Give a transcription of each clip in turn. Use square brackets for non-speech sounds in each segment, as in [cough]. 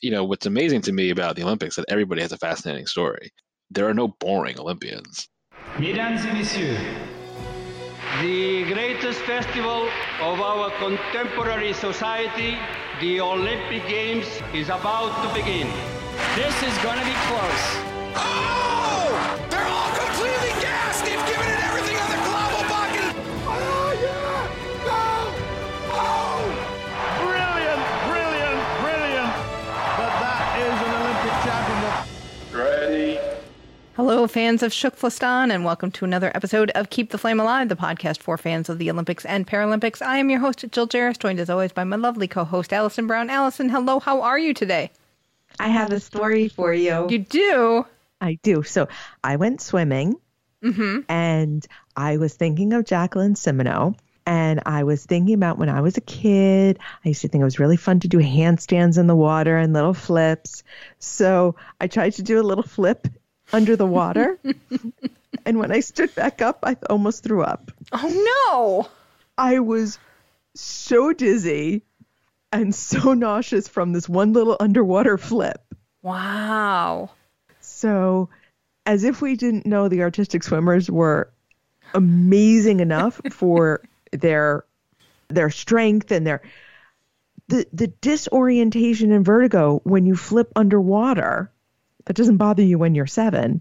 you know, what's amazing to me about the Olympics that everybody has a fascinating story. There are no boring Olympians. Mesdames et messieurs, the greatest festival of our contemporary society, the Olympic Games, is about to begin. This is going to be close. Hello, fans of TKFLASTAN, and welcome to another episode of Keep the Flame Alive, the podcast for fans of the Olympics and Paralympics. I am your host, Jill Jaracz, joined as always by my lovely co-host, Alison Brown. Alison, hello, how are you today? I have a story for you. You do? I do. So I went swimming Mm-hmm. and I was thinking of Jacqueline Simoneau. And I was thinking about when I was a kid, I used to think it was really fun to do handstands in the water and little flips. So I tried to do a little flip under the water. and when I stood back up, I almost threw up. Oh no! I was so dizzy and so nauseous from this one little underwater flip. Wow. So, as if we didn't know the artistic swimmers were amazing enough [laughs] for their their strength and their the the disorientation and vertigo when you flip underwater that doesn't bother you when you're 7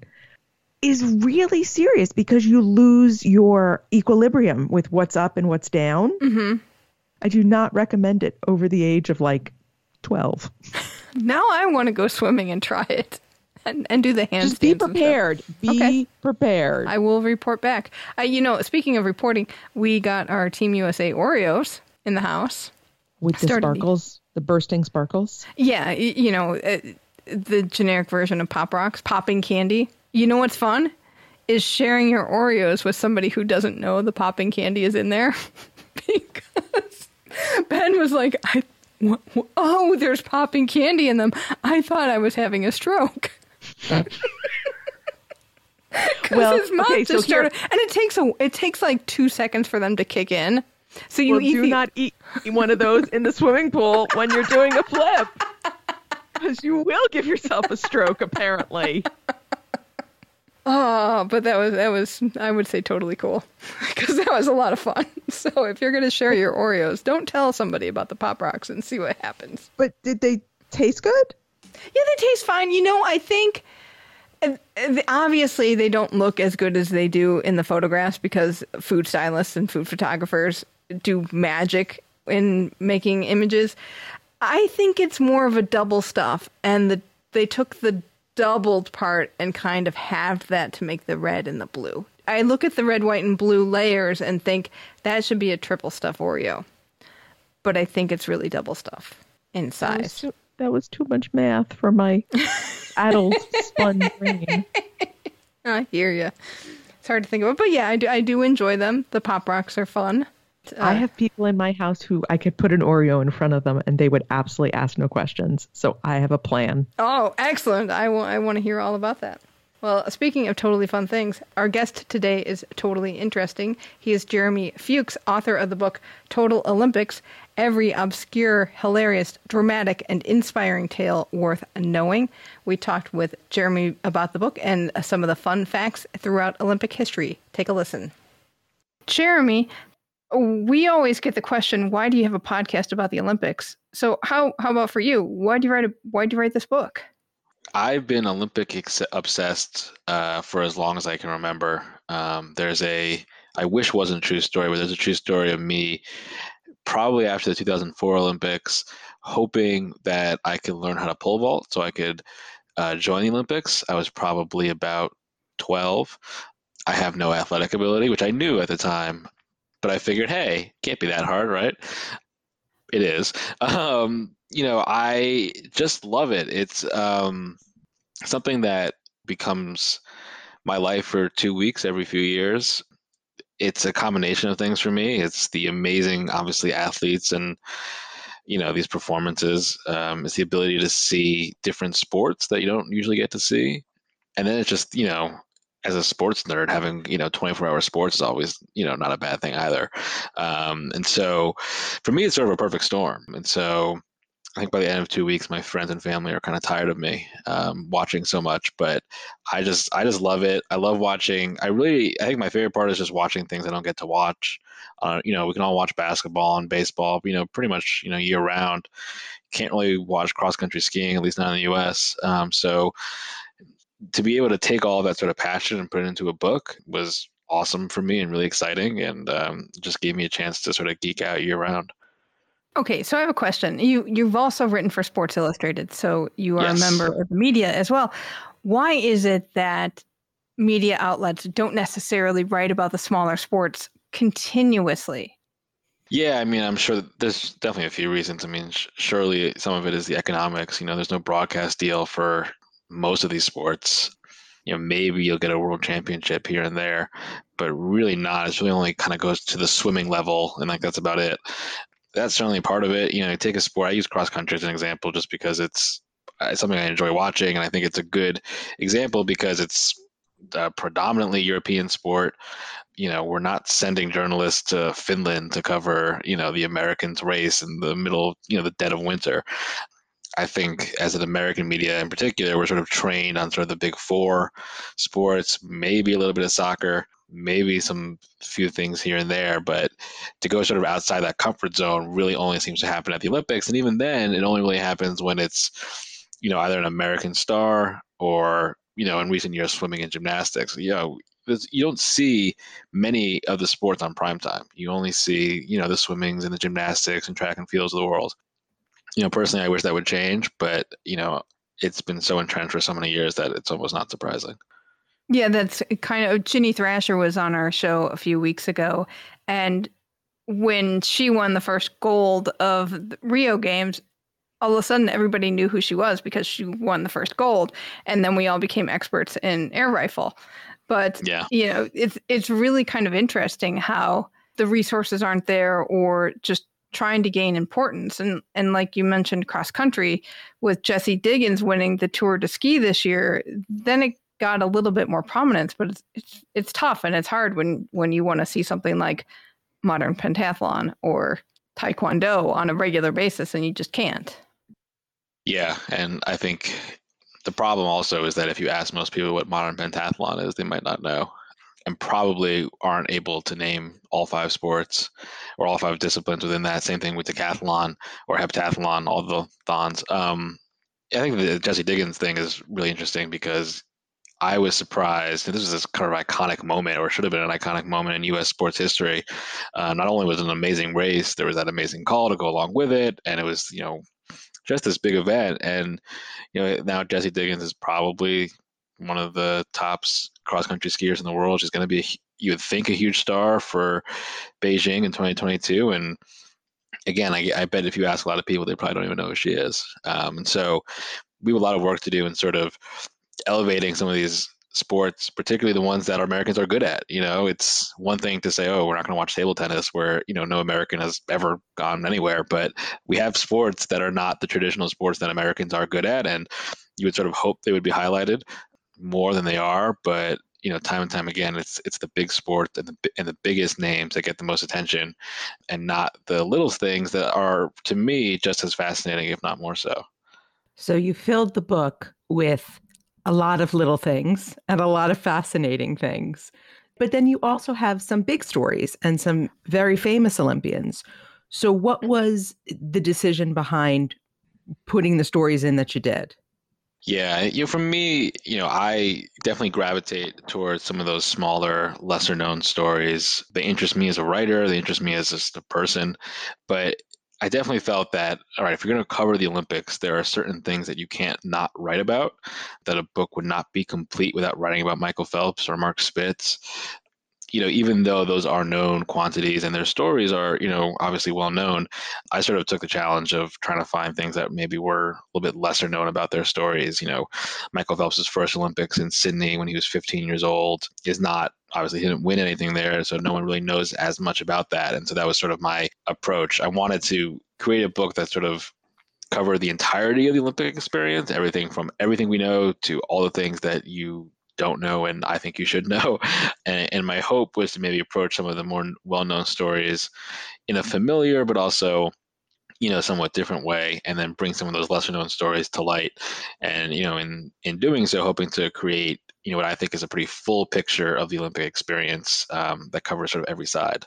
is really serious because you lose your equilibrium with what's up and what's down. Mm-hmm. I do not recommend it over the age of like 12. [laughs] Now I want to go swimming and try it, and and do the handstands. Just be prepared. Be Okay. prepared. I will report back. Uh, you know, speaking of reporting, we got our Team USA Oreos in the house. with the started- sparkles, the bursting sparkles. Yeah, you know, uh, the generic version of Pop Rocks, popping candy. You know what's fun? Is sharing your Oreos with somebody who doesn't know the popping candy is in there. [laughs] because Ben was like, I, oh, there's popping candy in them. I thought I was having a stroke. [laughs] Because Well, his okay, so just here- and it takes a it takes like two seconds for them to kick in. So you Well, eat do the- not eat one of those in the swimming pool when you're doing a flip, [laughs] because you will give yourself a stroke. Apparently, [laughs] Oh, but that was that was I would say totally cool [laughs] because that was a lot of fun. [laughs] So if you're gonna share your Oreos, don't tell somebody about the Pop Rocks and see what happens. but did they taste good? Yeah, they taste fine. You know, I think uh, obviously they don't look as good as they do in the photographs because food stylists and food photographers do magic in making images. I think it's more of a double stuff, and the they took the doubled part and kind of halved that to make the red and the blue. I look at the red, white, and blue layers and think that should be a triple stuff Oreo, but I think it's really double stuff in That was size. too, that was too much math for my [laughs] adult spun brain. [laughs] I hear you. It's hard to think about, but yeah, I do. I do enjoy them. The pop rocks are fun. I uh, have people in my house who I could put an Oreo in front of them and they would absolutely ask no questions. So I have a plan. Oh, excellent! I want. I want to hear all about that. Well, speaking of totally fun things, our guest today is totally interesting. He is Jeremy Fuchs, author of the book Total Olympics Every Obscure, Hilarious, Dramatic, and Inspiring Tale Worth Knowing. We talked with Jeremy about the book and some of the fun facts throughout Olympic history. Take a listen. Jeremy, we always get the question, why do you have a podcast about the Olympics? So how how about for you? Why do you write a why do you write this book? I've been Olympic ex- obsessed uh, for as long as I can remember. Um, there's a, I wish wasn't a true story, but there's a true story of me probably after the 2004 Olympics, hoping that I could learn how to pole vault so I could uh, join the Olympics. I was probably about 12. I have no athletic ability, which I knew at the time, but I figured, hey, can't be that hard, right? It is. Um, you know, I just love it. It's um, something that becomes my life for two weeks every few years. It's a combination of things for me. It's the amazing, obviously, athletes and you know these performances. Um, it's the ability to see different sports that you don't usually get to see, and then it's just you know as a sports nerd, having you know 24 hour sports is always you know not a bad thing either. Um, and so for me, it's sort of a perfect storm. And so I think by the end of two weeks, my friends and family are kind of tired of me um, watching so much. But I just, I just love it. I love watching. I really, I think my favorite part is just watching things I don't get to watch. Uh, you know, we can all watch basketball and baseball, you know, pretty much, you know, year round. Can't really watch cross country skiing, at least not in the U.S. Um, so to be able to take all that sort of passion and put it into a book was awesome for me and really exciting, and um, just gave me a chance to sort of geek out year round. Okay, so I have a question. You you've also written for Sports Illustrated, so you are yes. a member of the media as well. Why is it that media outlets don't necessarily write about the smaller sports continuously? Yeah, I mean, I'm sure there's definitely a few reasons. I mean, sh- surely some of it is the economics. You know, there's no broadcast deal for most of these sports. You know, maybe you'll get a world championship here and there, but really not. It's really only kind of goes to the swimming level, and like that's about it that's certainly part of it. You know, take a sport. I use cross country as an example just because it's, uh, it's something I enjoy watching, and I think it's a good example because it's a predominantly European sport. You know, we're not sending journalists to Finland to cover, you know, the Americans race in the middle, you know, the dead of winter. I think as an American media in particular, we're sort of trained on sort of the big four sports, maybe a little bit of soccer, maybe some few things here and there, but to go sort of outside that comfort zone really only seems to happen at the Olympics. And even then, it only really happens when it's, you know, either an American star or, you know, in recent years, swimming and gymnastics. You know, you don't see many of the sports on prime time. You only see, you know, the swimmings and the gymnastics and track and fields of the world. You know, personally, I wish that would change, but, you know, it's been so entrenched for so many years that it's almost not surprising. Yeah, that's kind of Ginny Thrasher was on our show a few weeks ago, and when she won the first gold of the Rio Games, all of a sudden everybody knew who she was because she won the first gold, and then we all became experts in air rifle. But yeah. you know, it's it's really kind of interesting how the resources aren't there, or just trying to gain importance. And and like you mentioned, cross country with Jessie Diggins winning the Tour de Ski this year, then it got a little bit more prominence, but it's it's, it's tough and it's hard when when you want to see something like modern pentathlon or taekwondo on a regular basis and you just can't. Yeah, and I think the problem also is that if you ask most people what modern pentathlon is, they might not know and probably aren't able to name all five sports or all five disciplines within that. Same thing with decathlon or heptathlon, all the thons. Um, I think the Jessie Diggins thing is really interesting because I was surprised. And this was this kind of iconic moment, or should have been an iconic moment in U.S. sports history. Uh, not only was it an amazing race, there was that amazing call to go along with it, and it was you know just this big event. And you know now Jessie Diggins is probably one of the top cross country skiers in the world. She's going to be, you would think, a huge star for Beijing in 2022, and again, I, I, bet if you ask a lot of people, they probably don't even know who she is. Um, and so we have a lot of work to do in sort of elevating some of these sports, particularly the ones that Americans are good at. You know, it's one thing to say, oh, we're not going to watch table tennis where, you know, no American has ever gone anywhere, but we have sports that are not the traditional sports that Americans are good at. And you would sort of hope they would be highlighted more than they are. But, you know, time and time again, it's it's the big sport and the and the biggest names that get the most attention, and not the little things that are to me just as fascinating, if not more so. So you filled the book with a lot of little things and a lot of fascinating things. But then you also have some big stories and some very famous Olympians. So, what mm. was the decision behind putting the stories in that you did? Yeah, you know, for me, you know, I definitely gravitate towards some of those smaller, lesser known stories. They interest me as a writer, they interest me as just a person. But I definitely felt that, all right, if you're going to cover the Olympics, there are certain things that you can't not write about, that a book would not be complete without writing about Michael Phelps or Mark Spitz you know, even though those are known quantities and their stories are, you know, obviously well known, I sort of took the challenge of trying to find things that maybe were a little bit lesser known about their stories. You know, Michael Phelps' first Olympics in Sydney when he was 15 years old is not obviously he didn't win anything there, so no one really knows as much about that. And so that was sort of my approach. I wanted to create a book that sort of covered the entirety of the Olympic experience, everything from everything we know to all the things that you don't know and I think you should [laughs] know. And, and my hope was to maybe approach some of the more well known stories in a familiar but also you know somewhat different way and then bring some of those lesser known stories to light. And you know in in doing so hoping to create you know what i think is a pretty full picture of the olympic experience um, that covers sort of every side.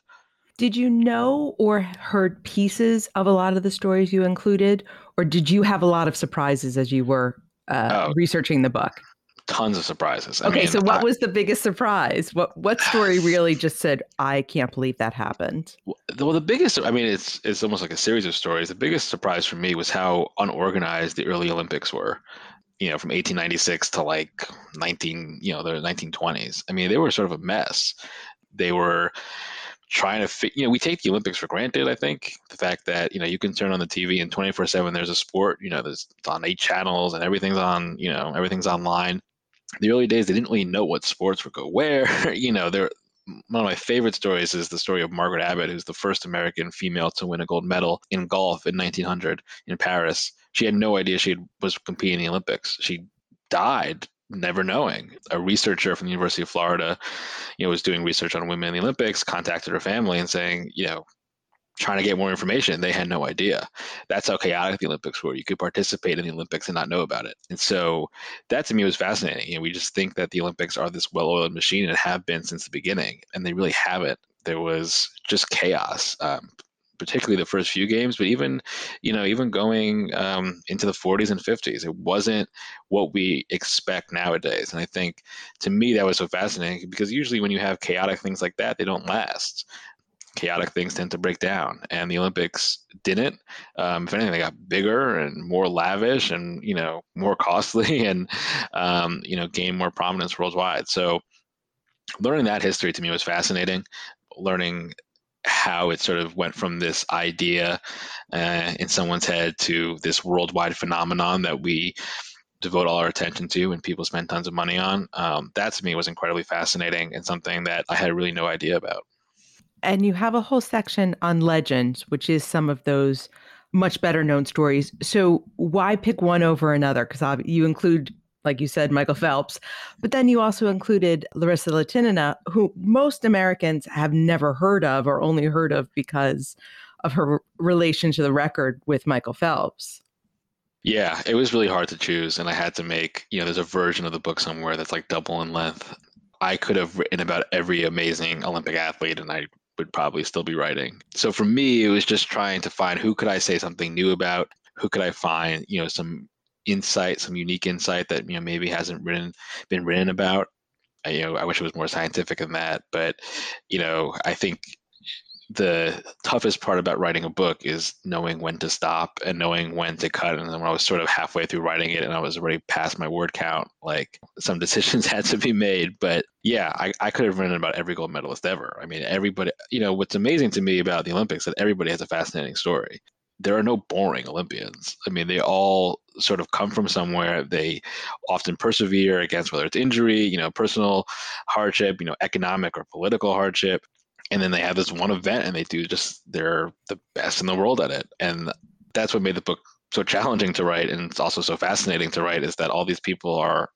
Did you know or heard pieces of a lot of the stories you included? Or did you have a lot of surprises as you were uh, oh, researching the book tons of surprises. I okay, mean, so what I, was the biggest surprise? What what story [sighs] really just said, "I can't believe that happened"? Well, the biggest, I mean, it's it's almost like a series of stories. The biggest surprise for me was how unorganized the early Olympics were. You know, from 1896 to like 19, you know, the 1920s. I mean, they were sort of a mess. They were trying to fit you know we take the olympics for granted i think the fact that you know you can turn on the tv and 24 7 there's a sport you know there's it's on eight channels and everything's on you know everything's online the early days they didn't really know what sports would go where [laughs] you know there one of my favorite stories is the story of Margaret Abbott, who's the first American female to win a gold medal in golf in 1900 in Paris. She had no idea she was competing in the Olympics. She died never knowing. A researcher from the University of Florida, you know, was doing research on women in the Olympics, contacted her family and saying, you know, trying to get more information. They had no idea. That's how chaotic the Olympics were. You could participate in the Olympics and not know about it. And so that to me was fascinating. You know, we just think that the Olympics are this well-oiled machine and have been since the beginning, and they really haven't. There was just chaos. Um, particularly the first few games, but even, you know, even going um, into the 40s and 50s, it wasn't what we expect nowadays. And I think to me that was so fascinating because usually when you have chaotic things like that, they don't last chaotic things tend to break down, and the Olympics didn't. Um, if anything, they got bigger and more lavish, and you know more [laughs] costly, and um, you know gained more prominence worldwide. So, learning that history to me was fascinating. Learning how it sort of went from this idea uh, in someone's head to this worldwide phenomenon that we devote all our attention to and people spend tons of money on. Um, that to me was incredibly fascinating and something that I had really no idea about. And you have a whole section on legends, which is some of those much better known stories. So why pick one over another? Because you include, like you said, Michael Phelps, but then you also included Larisa Latynina, who most Americans have never heard of or only heard of because of her relation to the record with Michael Phelps. Yeah, it was really hard to choose, and I had to make, you know, there's a version of the book somewhere that's like double in length. I could have written about every amazing Olympic athlete, and I would probably still be writing. So for me, it was just trying to find who could I say something new about, who could I find, you know, some insight, some unique insight that you know maybe hasn't written been written about. I, you know, I wish it was more scientific than that, but you know, I think the toughest part about writing a book is knowing when to stop and knowing when to cut. And then when I was sort of halfway through writing it and I was already past my word count, like some [laughs] decisions had to be made. But yeah, I, I could have written about every gold medalist ever. I mean, everybody, you know, what's amazing to me about the Olympics is that everybody has a fascinating story. There are no boring Olympians. I mean, they all sort of come from somewhere. They often persevere against whether it's injury, you know, personal hardship, you know, economic or political hardship and then they have this one event and they do just they're the best in the world at it. And that's what made the book so challenging to write and it's also so fascinating to write is that all these people are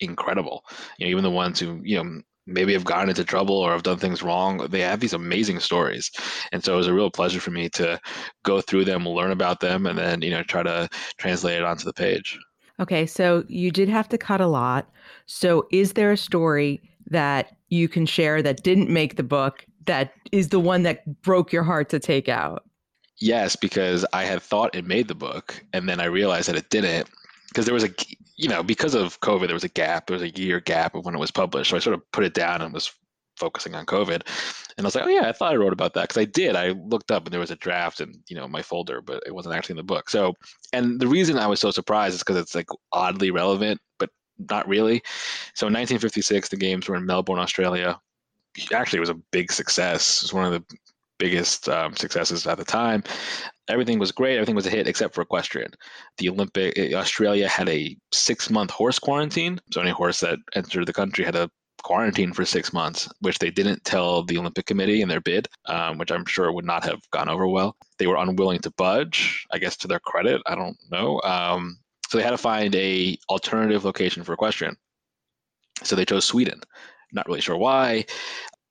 incredible. You know even the ones who you know maybe have gotten into trouble or have done things wrong they have these amazing stories. And so it was a real pleasure for me to go through them learn about them and then you know try to translate it onto the page. Okay so you did have to cut a lot. So is there a story that you can share that didn't make the book that is the one that broke your heart to take out? Yes, because I had thought it made the book and then I realized that it didn't because there was a you know because of COVID there was a gap there was a year gap of when it was published so I sort of put it down and was focusing on COVID and I was like oh yeah I thought I wrote about that because I did I looked up and there was a draft in you know my folder but it wasn't actually in the book so and the reason I was so surprised is because it's like oddly relevant but not really. So in 1956, the games were in Melbourne, Australia. Actually, it was a big success. It was one of the biggest um, successes at the time. Everything was great. Everything was a hit except for equestrian. The Olympic eh, Australia had a six-month horse quarantine. So any horse that entered the country had a quarantine for six months, which they didn't tell the Olympic Committee in their bid, um, which I'm sure would not have gone over well. They were unwilling to budge, I guess to their credit. I don't know. Um, so they had to find a alternative location for equestrian. So they chose Sweden. Not really sure why,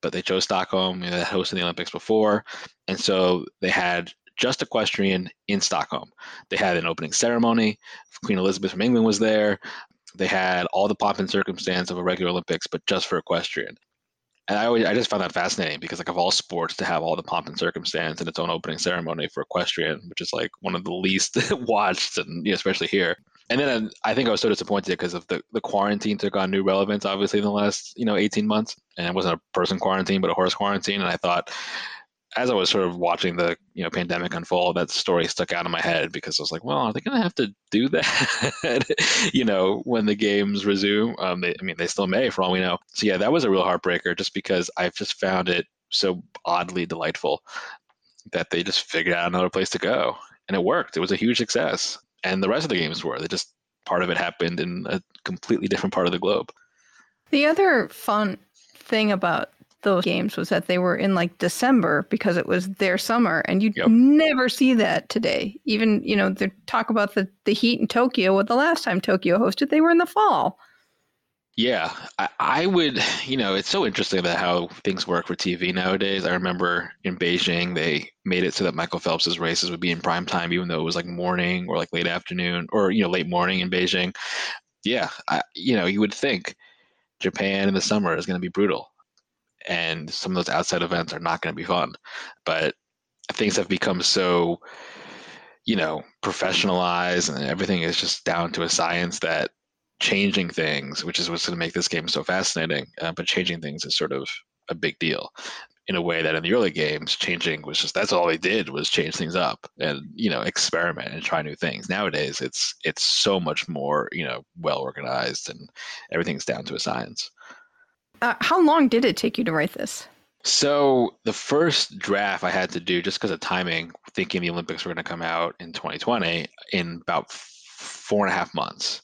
but they chose Stockholm. You know, they hosted the Olympics before, and so they had just equestrian in Stockholm. They had an opening ceremony. Queen Elizabeth from England was there. They had all the pomp and circumstance of a regular Olympics, but just for equestrian. And I always, I just found that fascinating because like of all sports to have all the pomp and circumstance and its own opening ceremony for equestrian, which is like one of the least [laughs] watched, and you know, especially here. And then I think I was so disappointed because of the, the quarantine took on new relevance, obviously, in the last, you know, 18 months. And it wasn't a person quarantine, but a horse quarantine. And I thought, as I was sort of watching the, you know, pandemic unfold, that story stuck out in my head because I was like, well, are they going to have to do [laughs] that, you know, when the games resume? Um, they, I mean, they still may, for all we know. So yeah, that was a real heartbreaker just because I've just found it so oddly delightful that they just figured out another place to go. And it worked. It was a huge success and the rest of the games were. They just part of it happened in a completely different part of the globe. The other fun thing about those games was that they were in like December because it was their summer, and you yep. never see that today. Even you know they talk about the the heat in Tokyo. Well, the last time Tokyo hosted, they were in the fall. Yeah, I, I, would, you know, it's so interesting about how things work for TV nowadays. I remember in Beijing, they made it so that Michael Phelps's races would be in prime time, even though it was like morning or like late afternoon or, you know, late morning in Beijing. Yeah, I, you know, you would think Japan in the summer is going to be brutal. And some of those outside events are not going to be fun. But things have become so, you know, professionalized and everything is just down to a science that changing things, which is what's going to make this game so fascinating. Uh, but changing things is sort of a big deal in a way that in the early games, changing was just that's all they did was change things up and you know experiment and try new things. Nowadays, it's it's so much more you know well organized and everything's down to a science. Uh, how long did it take you to write this? So the first draft I had to do just because of timing, thinking the Olympics were going to come out in 2020 in about four and a half months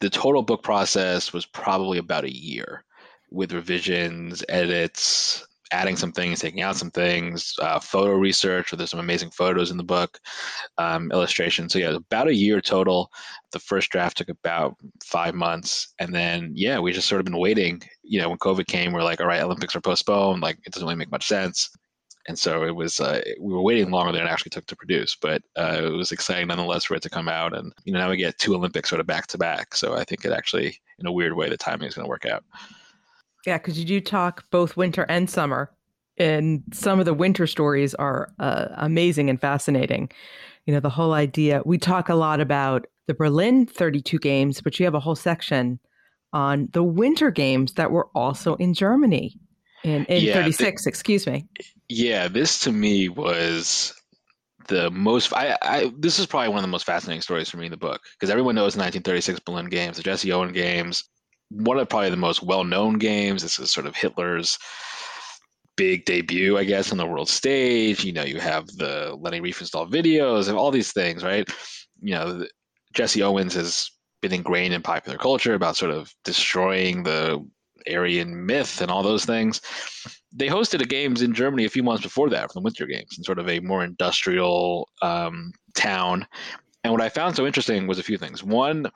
the total book process was probably about a year with revisions, edits, adding some things, taking out some things, uh, photo research. There's some amazing photos in the book, um, illustrations. So yeah, about a year total. The first draft took about five months, and then yeah, we just sort of been waiting. You know, when COVID came, we're like, all right, Olympics are postponed. Like it doesn't really make much sense and so it was uh, we were waiting longer than it actually took to produce but uh, it was exciting nonetheless for it to come out. And you know now we get two olympics sort of back to back. So i think it actually in a weird way the timing is going to work out. Yeah because you do talk both winter and summer and some of the winter stories are uh, amazing and fascinating. You know the whole idea we talk a lot about the berlin 32 games but you have a whole section on the winter games that were also in germany in, in yeah, 36 the, excuse me. Yeah this to me was the most I, I this is probably one of the most fascinating stories for me in the book because everyone knows the 1936 berlin games the jesse owen games one of probably the most well-known games. This is sort of hitler's big debut i guess on the world stage. You know you have the leni riefenstahl videos and all these things right? You know jesse owens has been ingrained in popular culture about sort of destroying the Aryan myth and all those things. They hosted a games in Germany a few months before that for the Winter Games in sort of a more industrial um, town. And what I found so interesting was a few things. One,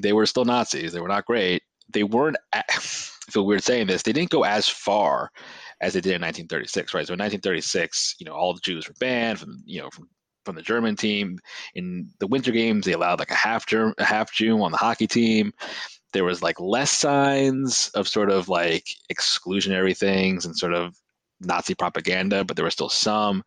they were still Nazis. They were not great. They weren't. [laughs] I feel weird saying this. They didn't go as far as they did in 1936, right? So in 1936, you know, all the Jews were banned from, you know, from from the German team. In the Winter Games, they allowed like a half Germ- a half Jew on the hockey team there was like less signs of sort of like exclusionary things and sort of Nazi propaganda, but there were still some.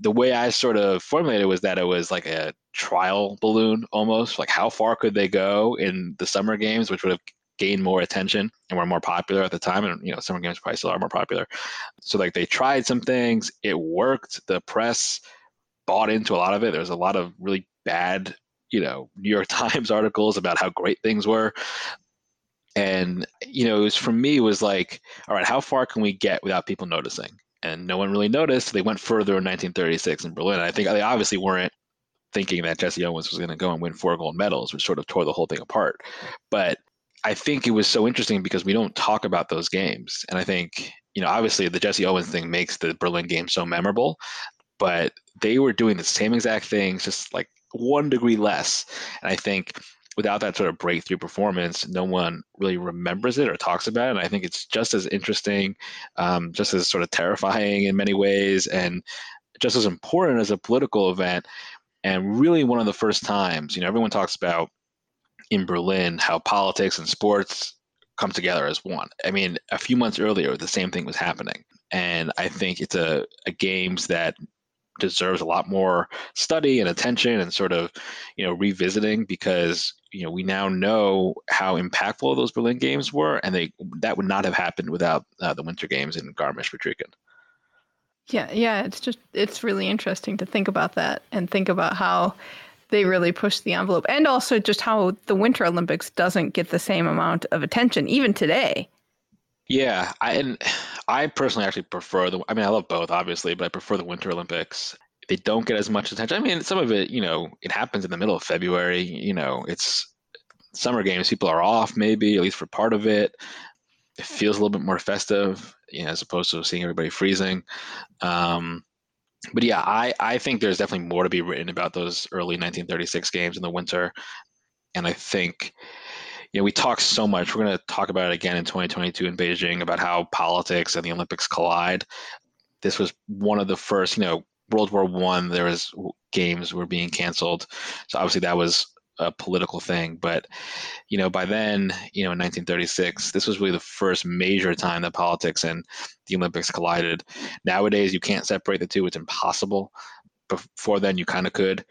The way I sort of formulated was that it was like a trial balloon almost. Like how far could they go in the summer games, which would have gained more attention and were more popular at the time. And you know, summer games probably still are more popular. So like they tried some things, it worked. The press bought into a lot of it. There was a lot of really bad you know New York [laughs] Times articles about how great things were. And you know, it was for me it was like, all right, how far can we get without people noticing? And no one really noticed. They went further in 1936 in Berlin. I think they obviously weren't thinking that Jesse Owens was going to go and win four gold medals, which sort of tore the whole thing apart. But I think it was so interesting because we don't talk about those games. And I think, you know, obviously the Jesse Owens thing makes the Berlin game so memorable, but they were doing the same exact things, just like one degree less. And I think without that sort of breakthrough performance, no one really remembers it or talks about it. And I think it's just as interesting, um, just as sort of terrifying in many ways, and just as important as a political event. And really, one of the first times, you know, everyone talks about in Berlin how politics and sports come together as one. I mean, a few months earlier, the same thing was happening. And I think it's a, a games that deserves a lot more study and attention and sort of, you know, revisiting because, you know, we now know how impactful those Berlin games were. And they that would not have happened without uh, the Winter Games in Garmisch-Partenkirchen. Yeah, yeah, it's just it's really interesting to think about that and think about how they really pushed the envelope and also just how the winter olympics doesn't get the same amount of attention even today yeah i and i personally actually prefer the i mean i love both obviously but i prefer the winter olympics. They don't get as much attention. I mean some of it you know it happens in the middle of february you know it's summer games people are off maybe at least for part of it. It feels a little bit more festive you know, as opposed to seeing everybody freezing. Um, but yeah, I, I think there's definitely more to be written about those early 1936 games in the winter. And I think, you know, we talk so much. We're going to talk about it again in 2022 in Beijing about how politics and the Olympics collide. This was one of the first, you know, World War One. There was games were being canceled, so obviously that was a political thing. But you know, by then, you know, in 1936, this was really the first major time that politics and the Olympics collided. Nowadays, you can't separate the two; it's impossible. Before then, you kind of could.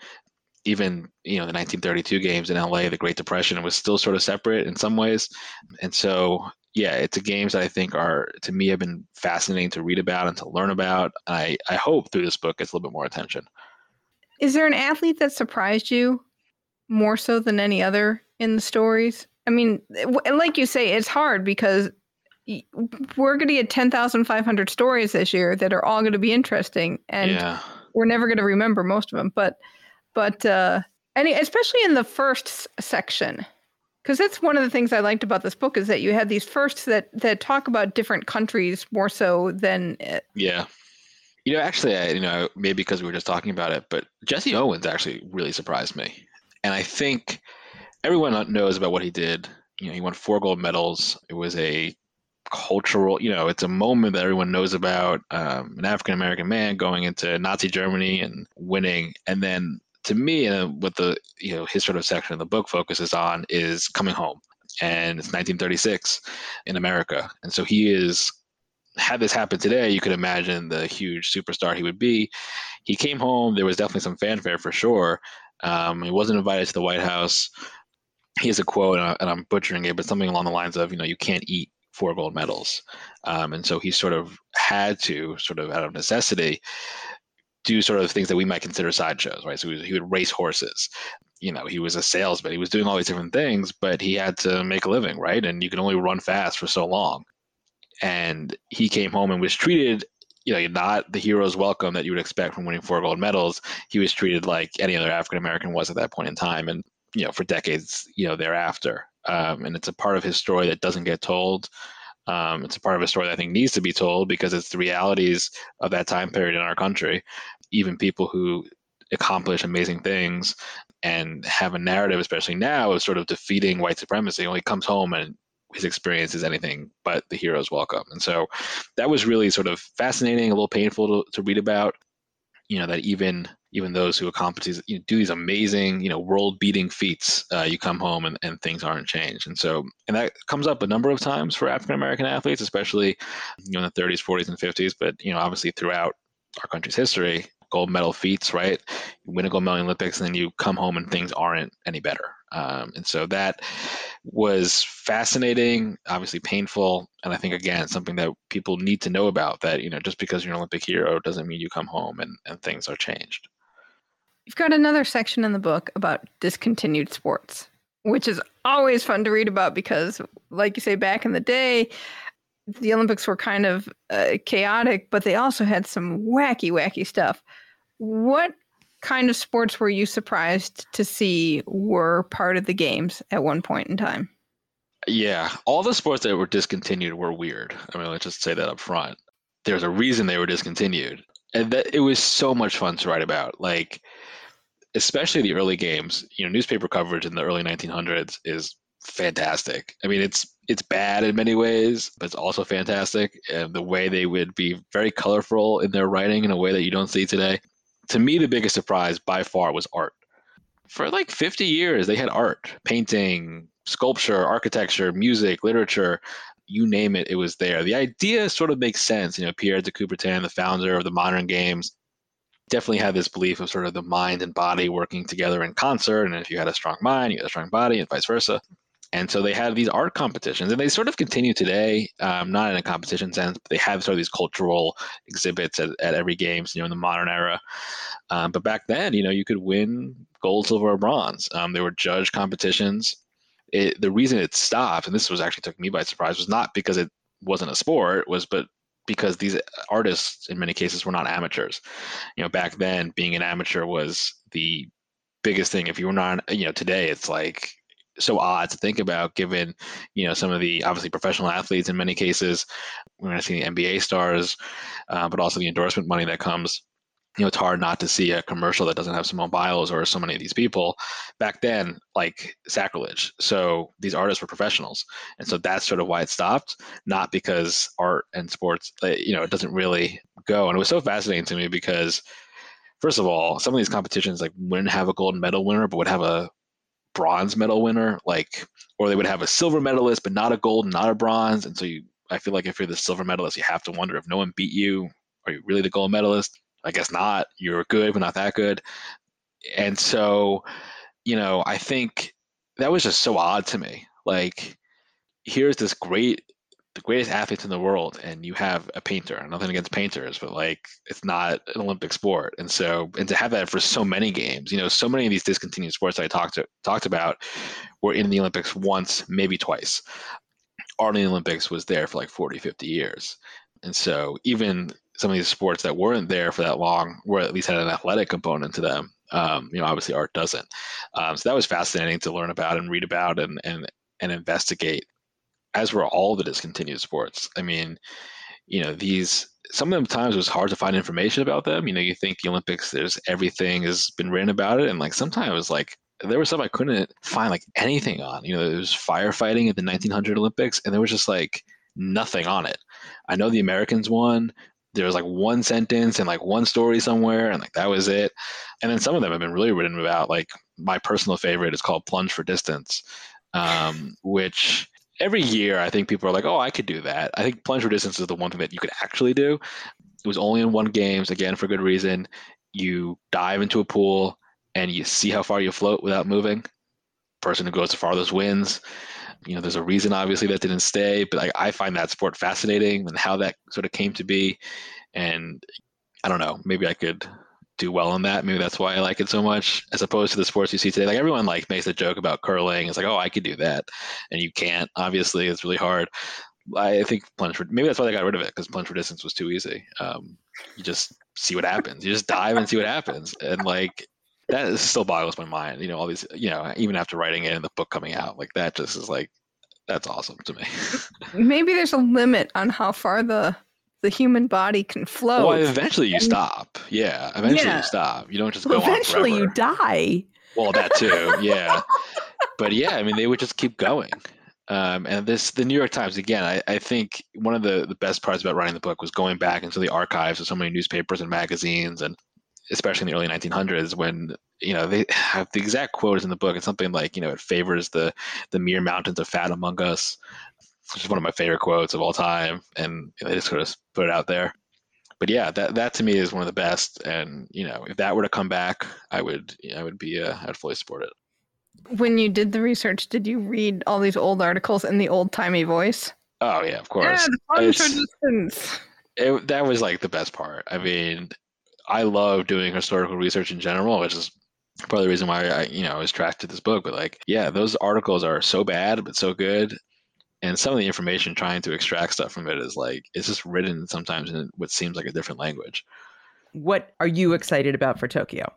Even you know the 1932 games in LA, the Great Depression it was still sort of separate in some ways, and so yeah, it's a games that I think are to me have been fascinating to read about and to learn about. I I hope through this book gets a little bit more attention. Is there an athlete that surprised you more so than any other in the stories. I mean, like you say, it's hard because we're going to get 10,500 stories this year that are all going to be interesting and yeah. we're never going to remember most of them, but but uh and especially in the first section because that's one of the things I liked about this book is that you had these firsts that that talk about different countries more so than uh, yeah. You know, actually, I, you know, maybe because we were just talking about it, but Jesse Owens actually really surprised me. And I think everyone knows about what he did. You know, he won four gold medals. It was a cultural, you know, it's a moment that everyone knows about. Um, an African American man going into Nazi Germany and winning. And then to me, and what the, you know, his sort of section of the book focuses on is coming home. And it's 1936 in America. And so he is had this happen today, you could imagine the huge superstar he would be. He came home. There was definitely some fanfare for sure, um, he wasn't invited to the White House. He has a quote, and I'm butchering it, but something along the lines of, you know, you can't eat four gold medals. Um, and so he sort of had to, sort of out of necessity, do sort of things that we might consider sideshows, right? So he, would race horses. You know, he was a salesman. He was doing all these different things, but he had to make a living, right? And you can only run fast for so long. And he came home and was treated you know, not the hero's welcome that you would expect from winning four gold medals. He was treated like any other African American was at that point in time, and you know, for decades, you know, thereafter. Um, and it's a part of his story that doesn't get told. Um, it's a part of a story that I think needs to be told because it's the realities of that time period in our country. Even people who accomplish amazing things and have a narrative, especially now, of sort of defeating white supremacy, only comes home and his experience is anything but the hero's welcome. And so that was really sort of fascinating, a little painful to, to read about. You know that even even those who accomplish these, you know, do these amazing, you know, world-beating feats, uh, you come home and, and things aren't changed. And so, and that comes up a number of times for African American athletes, especially you know in the 30s, 40s, and 50s. But you know, obviously throughout our country's history, gold medal feats, right? You win a gold medal in Olympics, and then you come home and things aren't any better. Um, and so that was fascinating, obviously painful, and I think again something that people need to know about. That you know, just because you're an Olympic hero doesn't mean you come home and, and things are changed. You've got another section in the book about discontinued sports, which is always fun to read about because, like you say, back in the day, the Olympics were kind of uh, chaotic, but they also had some wacky, wacky stuff. What kind of sports were you surprised to see were part of the games at one point in time? Yeah, all the sports that were discontinued were weird. I mean, let's just say that up front. There's a reason they were discontinued, and that it was so much fun to write about. Like, especially the early games. You know, newspaper coverage in the early 1900s is fantastic. I mean, it's it's bad in many ways, but it's also fantastic. And the way they would be very colorful in their writing in a way that you don't see today. To me, the biggest surprise by far was art. For like 50 years, they had art, painting, sculpture, architecture, music, literature, you name it, it was there. The idea sort of makes sense. You know, Pierre de Coubertin, the founder of the modern games, definitely had this belief of sort of the mind and body working together in concert. And if you had a strong mind, you had a strong body, and vice versa. And so they had these art competitions, and they sort of continue today, um, not in a competition sense, but they have sort of these cultural exhibits at, at every games, you know, in the modern era. Um, but back then, you know, you could win gold, silver, or bronze. Um, there were judge competitions it, the reason it stopped, and this was actually took me by surprise, was not because it wasn't a sport, was but because these artists in many cases were not amateurs. You know, back then being an amateur was the biggest thing. If you were not, you know, today it's like so odd to think about given, you know, some of the obviously professional athletes in many cases. We're going to see the NBA stars, uh, but also the endorsement money that comes you know, it's hard not to see a commercial that doesn't have Simone Biles or so many of these people. Back then, like sacrilege. So these artists were professionals, and so that's sort of why it stopped. Not because art and sports, uh, you know, it doesn't really go. And it was so fascinating to me because, first of all, some of these competitions like wouldn't have a gold medal winner, but would have a bronze medal winner, like, or they would have a silver medalist, but not a gold, not a bronze. And so you, I feel like if you're the silver medalist, you have to wonder if no one beat you, are you really the gold medalist? I guess not. You're good, but not that good. And so, you know, I think that was just so odd to me. Like, here's this great, the greatest athletes in the world, and you have a painter. Nothing against painters, but like, it's not an Olympic sport. And so, and to have that for so many games, you know, so many of these discontinued sports I talked to, talked about were in the Olympics once, maybe twice. Art Olympics was there for like 40, 50 years. And so even some of these sports that weren't there for that long, or at least had an athletic component to them. Um, you know, obviously art doesn't. Um, so that was fascinating to learn about and read about and and and investigate. As were all the discontinued sports. I mean, you know, these some of them times it was hard to find information about them. You know, you think the Olympics, there's everything has been written about it, and like sometimes like there was stuff I couldn't find like anything on. You know, there was firefighting at the 1900 Olympics, and there was just like nothing on it. I know the Americans won there was like one sentence and like one story somewhere and like that was it and then some of them have been really written about like my personal favorite is called plunge for distance um, which every year i think people are like oh i could do that. I think plunge for distance is the one thing that you could actually do. It was only in one games again for good reason. You dive into a pool and you see how far you float without moving. Person who goes the farthest wins. You know, there's a reason obviously that didn't stay, but I, I find that sport fascinating and how that sort of came to be. And I don't know, maybe I could do well in that. Maybe that's why I like it so much, as opposed to the sports you see today. Like everyone like makes a joke about curling. It's like, oh, I could do that, and you can't. Obviously, it's really hard. I think plunge for maybe that's why they got rid of it because plunge for distance was too easy. Um, you just see what happens. You just dive and see what happens, and like that still boggles my mind. You know, all these, you know, even after writing it and the book coming out, like that just is like, that's awesome to me. [laughs] Maybe there's a limit on how far the the human body can float. Well, eventually you and, stop. Yeah, eventually yeah. you stop. You don't just well, go eventually you die. Well, that too. [laughs] Yeah, but yeah, I mean, they would just keep going. Um, and this, the New York Times, again, I, I think one of the, the best parts about writing the book was going back into the archives of so many newspapers and magazines and especially in the early 1900s when you know they have the exact quote is in the book it's something like you know it favors the the mere mountains of fat among us which is one of my favorite quotes of all time and they just sort of put it out there but yeah that that to me is one of the best and you know if that were to come back i would you know, i would be uh, i'd fully support it when you did the research did you read all these old articles in the old timey voice oh yeah of course yeah, the it, that was like the best part i mean I love doing historical research in general, which is part of the reason why I, you know, I was attracted to this book. But like, yeah, those articles are so bad, but so good. And some of the information trying to extract stuff from it is like, it's just written sometimes in what seems like a different language. What are you excited about for Tokyo?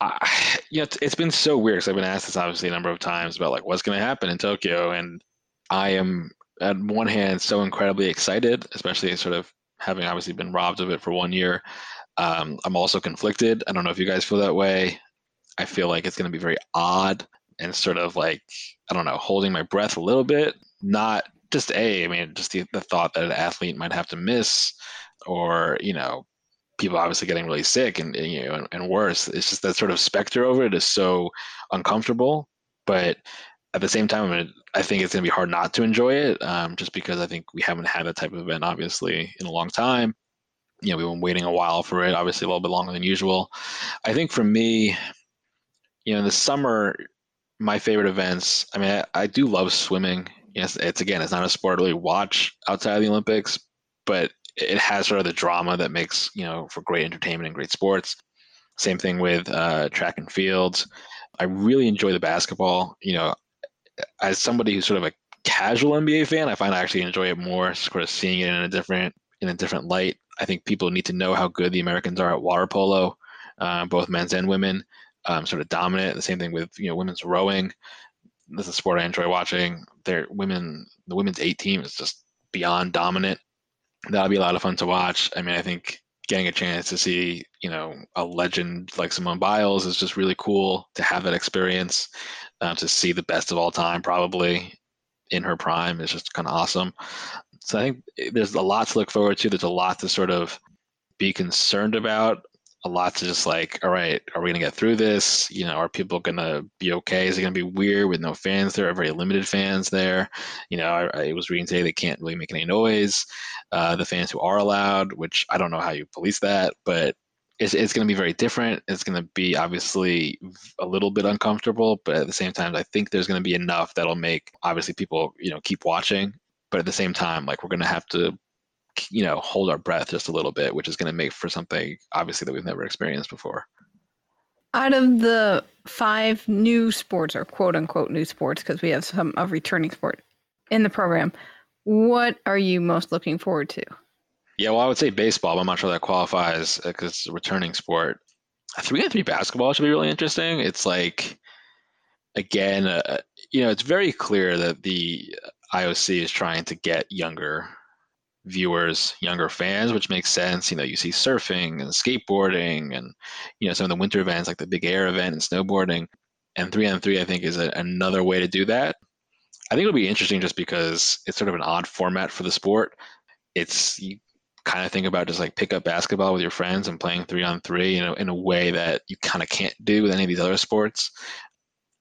I, [sighs] you know, it's, it's been so weird because I've been asked this obviously a number of times about like what's going to happen in Tokyo, and I am at one hand so incredibly excited, especially sort of having obviously been robbed of it for one year. Um, I'm also conflicted. I don't know if you guys feel that way. I feel like it's going to be very odd and sort of like, I don't know, holding my breath a little bit not just a, I mean, just the, the thought that an athlete might have to miss, or you know, people obviously getting really sick and you know and, and worse. It's just that sort of specter over it is so uncomfortable. But at the same time, I, mean, I think it's going to be hard not to enjoy it, um, just because I think we haven't had that type of event obviously in a long time. You know, we've been waiting a while for it, obviously a little bit longer than usual. I think for me, you know, in the summer, my favorite events. I mean, I, I do love swimming. Yes, it's again, it's not a sport really watch outside of the Olympics, but it has sort of the drama that makes you know for great entertainment and great sports. Same thing with uh, track and fields. I really enjoy the basketball. You know, as somebody who's sort of a casual NBA fan, I find I actually enjoy it more, sort of seeing it in a different in a different light. I think people need to know how good the Americans are at water polo, uh, both men's and women. Um, sort of dominant. The same thing with you know women's rowing. This is a sport I enjoy watching. Their women, the women's eight team is just beyond dominant that'll be a lot of fun to watch. I mean, I think getting a chance to see, you know, a legend like Simone Biles is just really cool to have that experience, uh, to see the best of all time, probably in her prime is just kind of awesome. So I think there's a lot to look forward to. There's a lot to sort of be concerned about a lot to just like, all right, are we gonna get through this? You know, are people gonna be okay? Is it gonna be weird with no fans there? Are very limited fans there? You know, I, I was reading today they can't really make any noise. Uh, the fans who are allowed, which I don't know how you police that, but it's, it's going to be very different. It's going to be obviously a little bit uncomfortable, but at the same time, I think there's going to be enough that'll make obviously people, you know, keep watching. But at the same time, like we're going to have to you know hold our breath just a little bit which is going to make for something obviously that we've never experienced before. Out of the five new sports or quote unquote new sports because we have some of returning sport in the program what are you most looking forward to? Yeah well i would say baseball but i'm not sure that qualifies because uh, it's a returning sport. Three on three basketball should be really interesting. It's like again uh, you know it's very clear that the ioc is trying to get younger viewers, younger fans, which makes sense. You know, you see surfing and skateboarding and, you know, some of the winter events like the big air event and snowboarding. And three on three, I think, is a, another way to do that. I think it'll be interesting just because it's sort of an odd format for the sport. It's you kind of think about just like pick up basketball with your friends and playing three on three, you know, in a way that you kind of can't do with any of these other sports.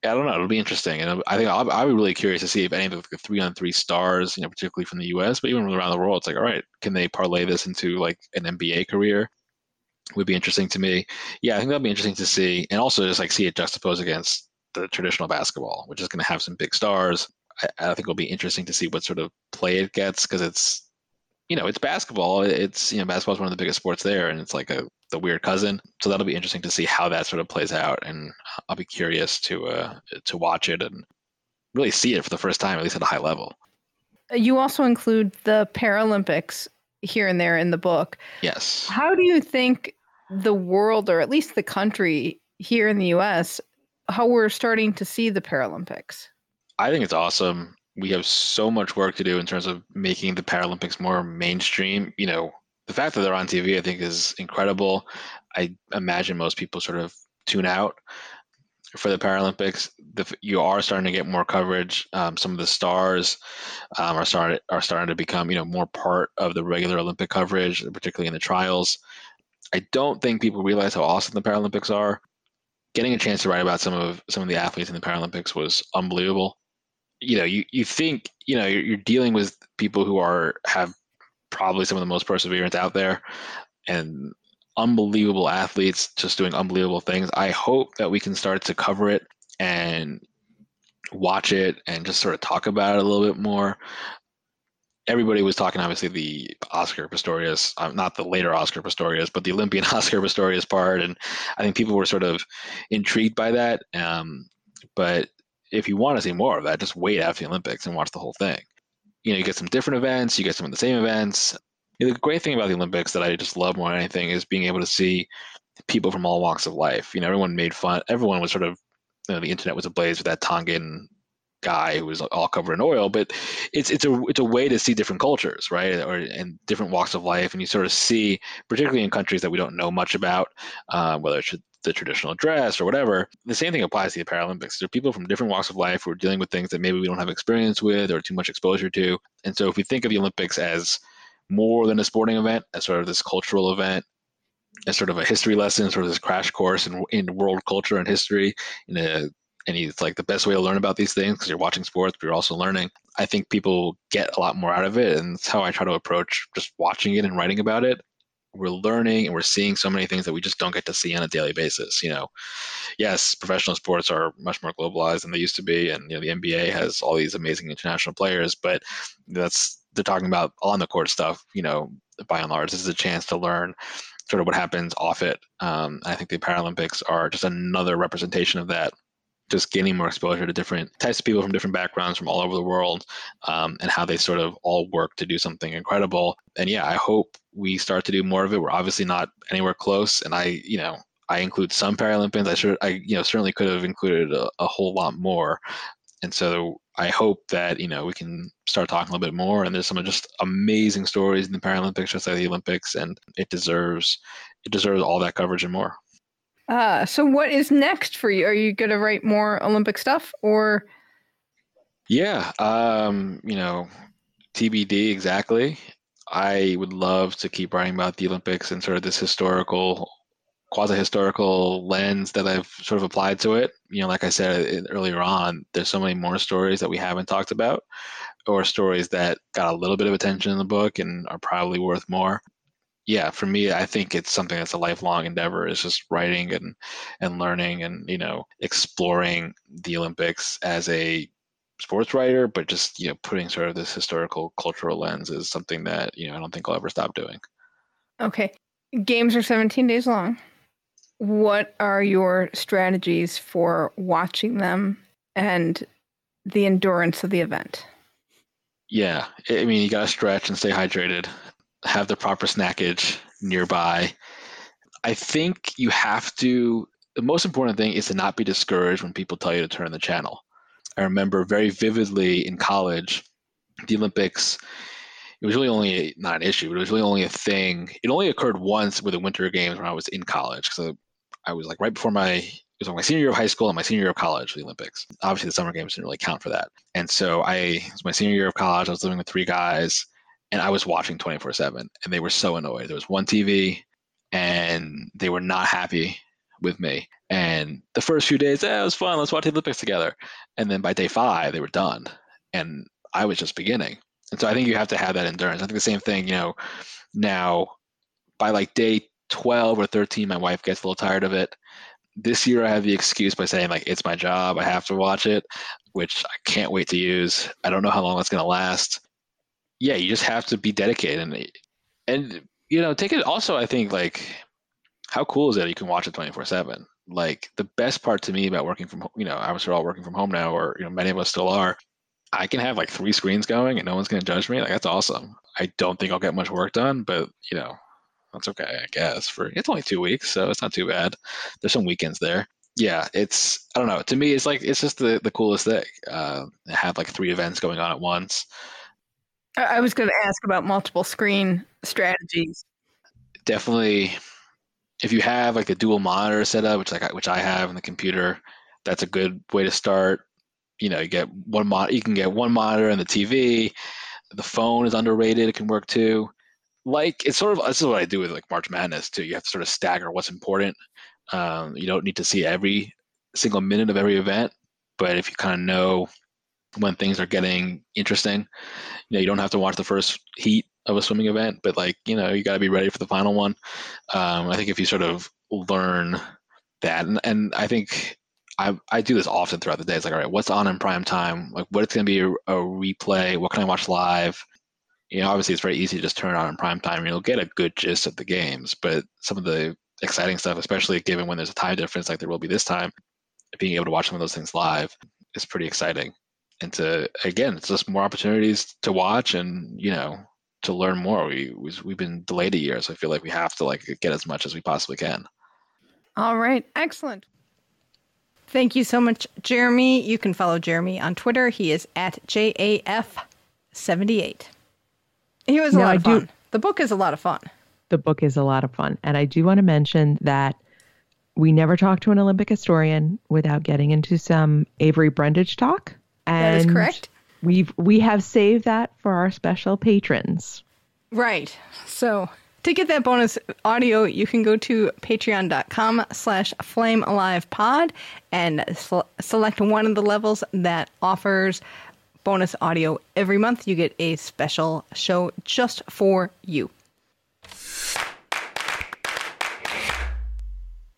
I don't know. It'll be interesting, and I think I'll, I'll be really curious to see if any of the three on three stars, you know, particularly from the U.S., but even around the world, it's like, all right, can they parlay this into like an NBA career? Would be interesting to me. Yeah, I think that'll be interesting to see, and also just like see it juxtaposed against the traditional basketball, which is going to have some big stars. I, I think it'll be interesting to see what sort of play it gets because it's you know, it's basketball. It's you know, basketball is one of the biggest sports there, and it's like a the weird cousin. So that'll be interesting to see how that sort of plays out, and I'll be curious to uh, to watch it and really see it for the first time, at least at a high level. You also include the Paralympics here and there in the book. Yes. How do you think the world, or at least the country here in the U.S., how we're starting to see the Paralympics? I think it's awesome we have so much work to do in terms of making the Paralympics more mainstream. You know, the fact that they're on TV, I think, is incredible. I imagine most people sort of tune out for the Paralympics. The, you are starting to get more coverage. Um, some of the stars um, are started are starting to become, you know, more part of the regular Olympic coverage, particularly in the trials. I don't think people realize how awesome the Paralympics are. Getting a chance to write about some of some of the athletes in the Paralympics was unbelievable you know, you, you think, you know, you're, you're dealing with people who are have probably some of the most perseverance out there and unbelievable athletes just doing unbelievable things. I hope that we can start to cover it and watch it and just sort of talk about it a little bit more. Everybody was talking, obviously, the Oscar Pistorius, uh, not the later Oscar Pistorius, but the Olympian [laughs] Oscar Pistorius part. And I think people were sort of intrigued by that. Um, but if you want to see more of that, just wait after the Olympics and watch the whole thing. You know, you get some different events, you get some of the same events. You know, the great thing about the Olympics that I just love more than anything is being able to see people from all walks of life. You know, everyone made fun. Everyone was sort of, you know, the internet was ablaze with that Tongan guy who was all covered in oil. But it's it's a it's a way to see different cultures, right, or and different walks of life, and you sort of see, particularly in countries that we don't know much about, uh, whether it's the traditional dress or whatever. The same thing applies to the Paralympics. There are people from different walks of life who are dealing with things that maybe we don't have experience with or too much exposure to. And so if we think of the Olympics as more than a sporting event, as sort of this cultural event, as sort of a history lesson, sort of this crash course in, in world culture and history, in a and it's like the best way to learn about these things because you're watching sports, but you're also learning. I think people get a lot more out of it, and that's how I try to approach just watching it and writing about it we're learning and we're seeing so many things that we just don't get to see on a daily basis. You know, yes, professional sports are much more globalized than they used to be, and you know the NBA has all these amazing international players, but that's they're talking about on the court stuff. You know, by and large, this is a chance to learn sort of what happens off it. Um, I think the Paralympics are just another representation of that just gaining more exposure to different types of people from different backgrounds from all over the world um, and how they sort of all work to do something incredible. And yeah i hope we start to do more of it. We're obviously not anywhere close and i you know i include some paralympians. I should i you know certainly could have included a, a whole lot more. And so i hope that you know we can start talking a little bit more and there's some just amazing stories in the paralympics just like the olympics and it deserves it deserves all that coverage and more uh, so what is next for you? Are you going to write more Olympic stuff or? Yeah, um, you know, TBD exactly. I would love to keep writing about the Olympics and sort of this historical, quasi-historical lens that I've sort of applied to it. You know, like I said earlier on, there's so many more stories that we haven't talked about, or stories that got a little bit of attention in the book and are probably worth more yeah, for me, I think it's something that's a lifelong endeavor. Is just writing and and learning and you know exploring the Olympics as a sports writer, but just you know putting sort of this historical cultural lens is something that you know I don't think I'll ever stop doing. Okay, games are 17 days long. What are your strategies for watching them and the endurance of the event? Yeah, I mean you got to stretch and stay hydrated have the proper snackage nearby. I think you have to. The most important thing is to not be discouraged when people tell you to turn the channel. I remember very vividly in college, the Olympics. It was really only not an issue, but it was really only a thing. It only occurred once with the Winter Games when I was in college. So I was like right before my it was my senior year of high school and my senior year of college, the Olympics. Obviously, the summer games didn't really count for that. And so I, it was my senior year of college. I was living with three guys and I was watching 24 7 and they were so annoyed. There was one TV and they were not happy with me. And the first few days, eh, it was fun. Let's watch the Olympics together. And then by day five, they were done. And I was just beginning. And so I think you have to have that endurance. I think the same thing, you know, now by like day 12 or 13, my wife gets a little tired of it. This year, I have the excuse by saying, like, it's my job. I have to watch it, which I can't wait to use. I don't know how long that's going to last yeah, you just have to be dedicated and and you know take it. Also, I think like how cool is that you can watch it twenty four seven. Like the best part to me about working from home, you know obviously we're all working from home now, or you know many of us still are. I can have like three screens going and no one's going to judge me. Like that's awesome. I don't think I'll get much work done, but you know that's okay, I guess. For it's only two weeks, so it's not too bad. There's some weekends there. Yeah, it's I don't know. To me, it's like it's just the the coolest thing. Uh, have like three events going on at once. I was going to ask about multiple screen strategies. Definitely, if you have like a dual monitor setup, which like which I have in the computer, that's a good way to start. You know, you get one mon- you can get one monitor and the TV. The phone is underrated; it can work too. Like it's sort of this is what I do with like March Madness too. You have to sort of stagger what's important. Um, you don't need to see every single minute of every event, but if you kind of know when things are getting interesting. You know, you don't have to watch the first heat of a swimming event, but like, you know, you got to be ready for the final one. Um, I think if you sort of learn that, and, and I think I, I do this often throughout the day. It's like, all right, what's on in prime time? Like, what's going to be a, a, replay? What can I watch live? You know, obviously, it's very easy to just turn on in prime time and you'll get a good gist of the games. But some of the exciting stuff, especially given when there's a time difference like there will be this time, being able to watch some of those things live is pretty exciting and to again, it's just more opportunities to watch and you know to learn more. We we've been delayed a year, so I feel like we have to like get as much as we possibly can. All right, excellent. Thank you so much, Jeremy. You can follow Jeremy on Twitter. He is at JAF78. He was a Now, lot I of do- fun. The book is a lot of fun. The book is a lot of fun. And I do want to mention that we never talk to an Olympic historian without getting into some Avery Brundage talk. And That is correct. We've we have saved that for our special patrons. Right. So to get that bonus audio, you can go to patreon.com slash flamealivepod and sel- select one of the levels that offers bonus audio every month. You get a special show just for you.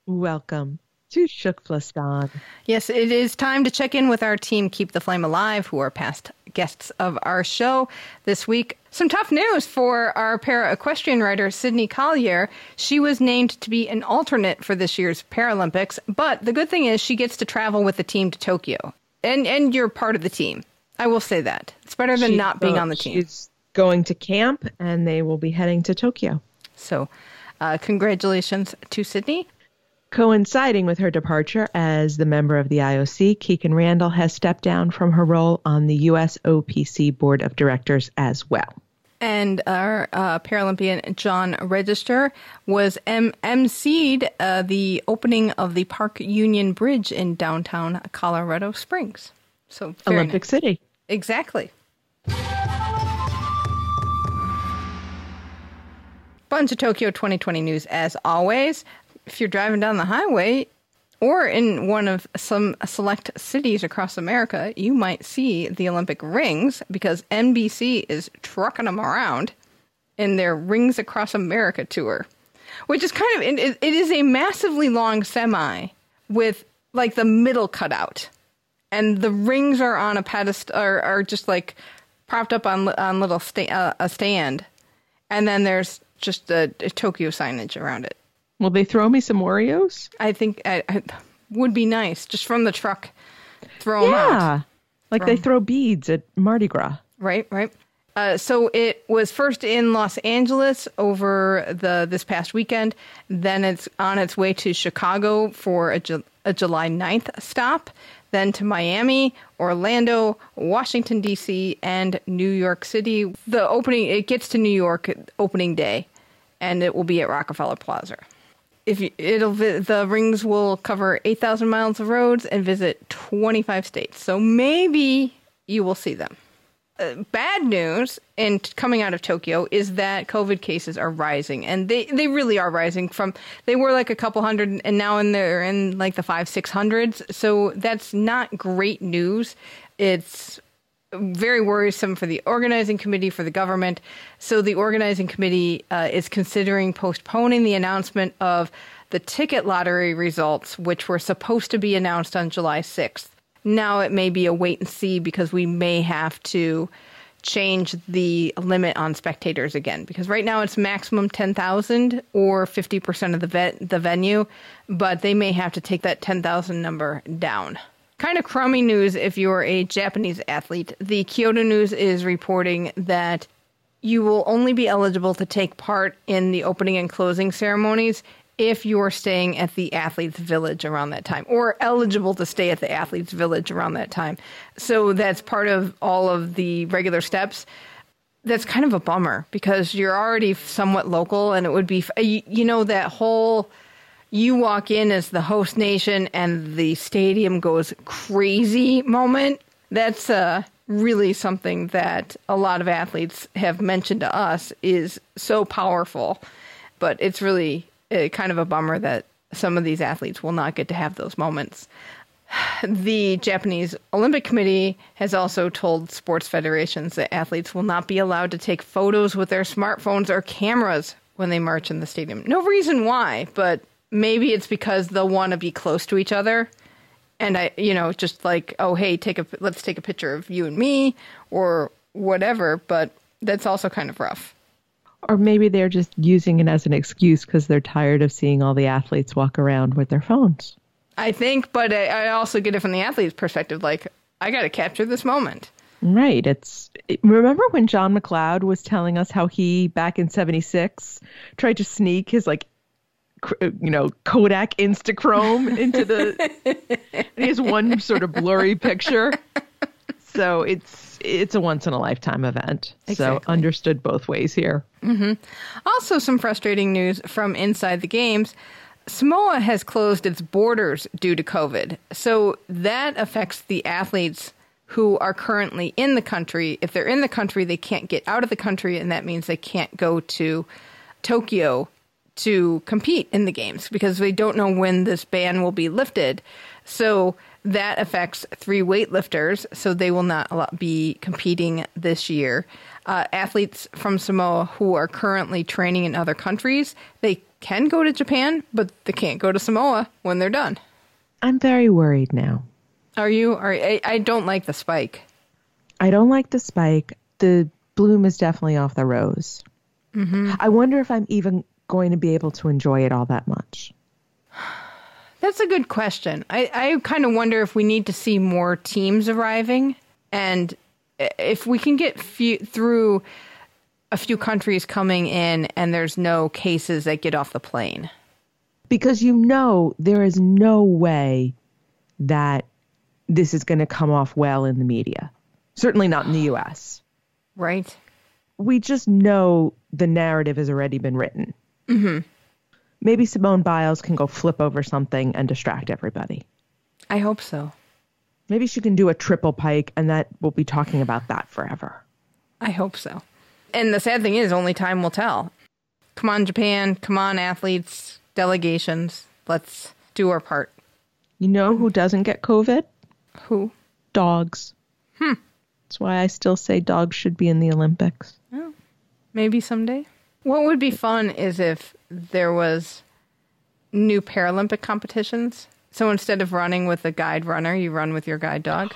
Welcome to TKFLASTAN. Yes, it is time to check in with our team Keep the Flame Alive, who are past guests of our show this week. Some tough news for our para equestrian rider, Sydney Collier. She was named to be an alternate for this year's Paralympics, but the good thing is she gets to travel with the team to Tokyo. And and you're part of the team. I will say that. It's better than She's not being go- on the team. She's going to camp and they will be heading to Tokyo. So, uh, congratulations to Sydney. Coinciding with her departure as the member of the IOC, Kikkan Randall has stepped down from her role on the US OPC Board of Directors as well. and our uh, Paralympian John Register was M- emceed uh, the opening of the Park Union Bridge in downtown Colorado Springs. So Olympic nice. City. exactly. Bunch of Tokyo 2020 news as always. If you're driving down the highway or in one of some select cities across America, you might see the Olympic rings because NBC is trucking them around in their Rings Across America tour, which is kind of it, is a massively long semi with like the middle cut out, and the rings are on a pedestal are, are just like propped up on on little sta- uh, a stand, and then there's just a, a Tokyo signage around it. Will they throw me some Oreos? I think I, I, would be nice just from the truck. Throw them out. Yeah. Like they throw beads at Mardi Gras. Right, right. Uh, so it was first in Los Angeles over the this past weekend. Then it's on its way to Chicago for a, Ju- a July 9th stop. Then to Miami, Orlando, Washington D.C., and New York City. The opening it gets to New York opening day, and it will be at Rockefeller Plaza. If you, it'll the rings will cover 8,000 miles of roads and visit 25 states. So maybe you will see them uh, bad news in coming out of Tokyo is that COVID cases are rising, and they they really are rising. From they were like a couple hundred, and now in they're in like the five six hundreds. So that's not great news. It's very worrisome for the organizing committee for the government. So the organizing committee uh, is considering postponing the announcement of the ticket lottery results, which were supposed to be announced on July sixth. Now it may be a wait and see because we may have to change the limit on spectators again because right now it's maximum 10,000 or 50% of the the venue but they may have to take that 10,000 number down. Kind of crummy news if you're a Japanese athlete. The Kyodo News is reporting that you will only be eligible to take part in the opening and closing ceremonies if you're staying at the athletes village around that time or eligible to stay at the athletes village around that time so that's part of all of the regular steps that's kind of a bummer because you're already somewhat local and it would be you, you know that whole you walk in as the host nation and the stadium goes crazy moment that's uh, really something that a lot of athletes have mentioned to us is so powerful but it's really uh, kind of a bummer that some of these athletes will not get to have those moments. [sighs] The Japanese Olympic Committee has also told sports federations that athletes will not be allowed to take photos with their smartphones or cameras when they march in the stadium. No reason why, but maybe it's because they'll want to be close to each other. And I, you know, just like, oh, hey, take a let's take a picture of you and me or whatever, but that's also kind of rough. Or maybe they're just using it as an excuse because they're tired of seeing all the athletes walk around with their phones. I think, but I, I also get it from the athlete's perspective. Like, I got to capture this moment. Right. It's remember when John McLeod was telling us how he back in 76 tried to sneak his like Uh, you know, Kodak Instachrome into the. [laughs] he has one sort of blurry picture. So it's it's a once in a lifetime event. So understood both ways here. Mm-hmm. Also, some frustrating news from inside the games. Samoa has closed its borders due to COVID. So that affects the athletes who are currently in the country. If they're in the country, they can't get out of the country, and that means they can't go to Tokyo to compete in the games because they don't know when this ban will be lifted. So that affects three weightlifters, so they will not be competing this year. Uh, athletes from Samoa who are currently training in other countries, they can go to Japan, but they can't go to Samoa when they're done. I'm very worried now. Are you? Are I, I don't like the spike. I don't like the spike. The bloom is definitely off the rose. I wonder if I'm even going to be able to enjoy it all that much. [sighs] That's a good question. I, I kind of wonder if we need to see more teams arriving, and if we can get few, through a few countries coming in, and there's no cases that get off the plane. Because you know there is no way that this is going to come off well in the media. Certainly not in the US. Right? We just know the narrative has already been written. Mm-hmm. Maybe Simone Biles can go flip over something and distract everybody. I hope so. Maybe she can do a triple pike and that we'll be talking about that forever. I hope so. And the sad thing is, only time will tell. Come on, Japan. Come on, athletes, delegations. Let's do our part. You know who doesn't get COVID? Who? Dogs. Hmm. That's why I still say dogs should be in the Olympics. Oh, Maybe someday. What would be fun is if there was new Paralympic competitions. So instead of running with a guide runner, you run with your guide dog.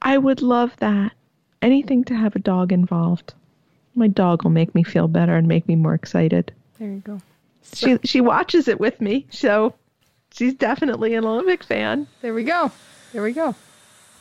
I would love that. Anything to have a dog involved. My dog will make me feel better and make me more excited. There you go. She she watches it with me, so she's definitely an Olympic fan. There we go. There we go.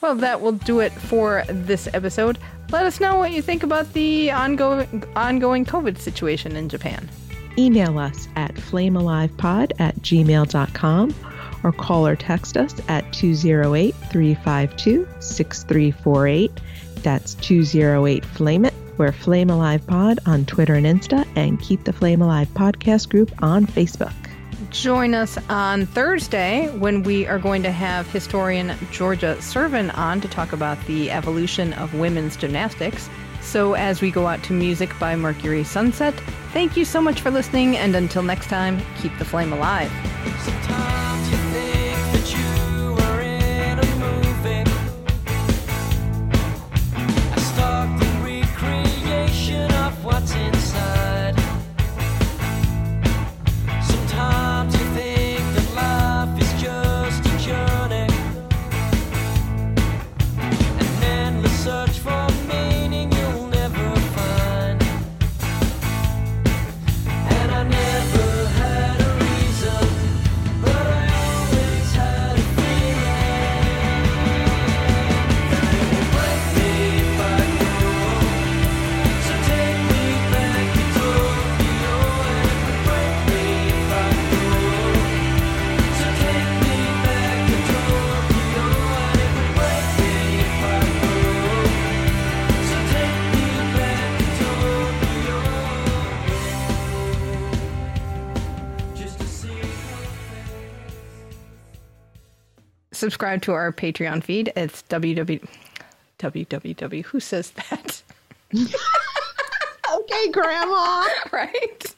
Well, that will do it for this episode. Let us know what you think about the ongoing ongoing COVID situation in Japan. Email us at flamealivepod at gmail.com or call or text us at 208 352 6348. That's 208 Flame It. We're Flame Alive Pod on Twitter and Insta, and Keep the Flame Alive podcast group on Facebook. Join us on Thursday when we are going to have historian Georgia Cervin on to talk about the evolution of women's gymnastics. So, as we go out to music by Mercury Sunset, thank you so much for listening, and until next time, keep the flame alive. Subscribe to our Patreon feed. It's www. www. Who says that? [laughs] Okay, Grandma. [laughs] right?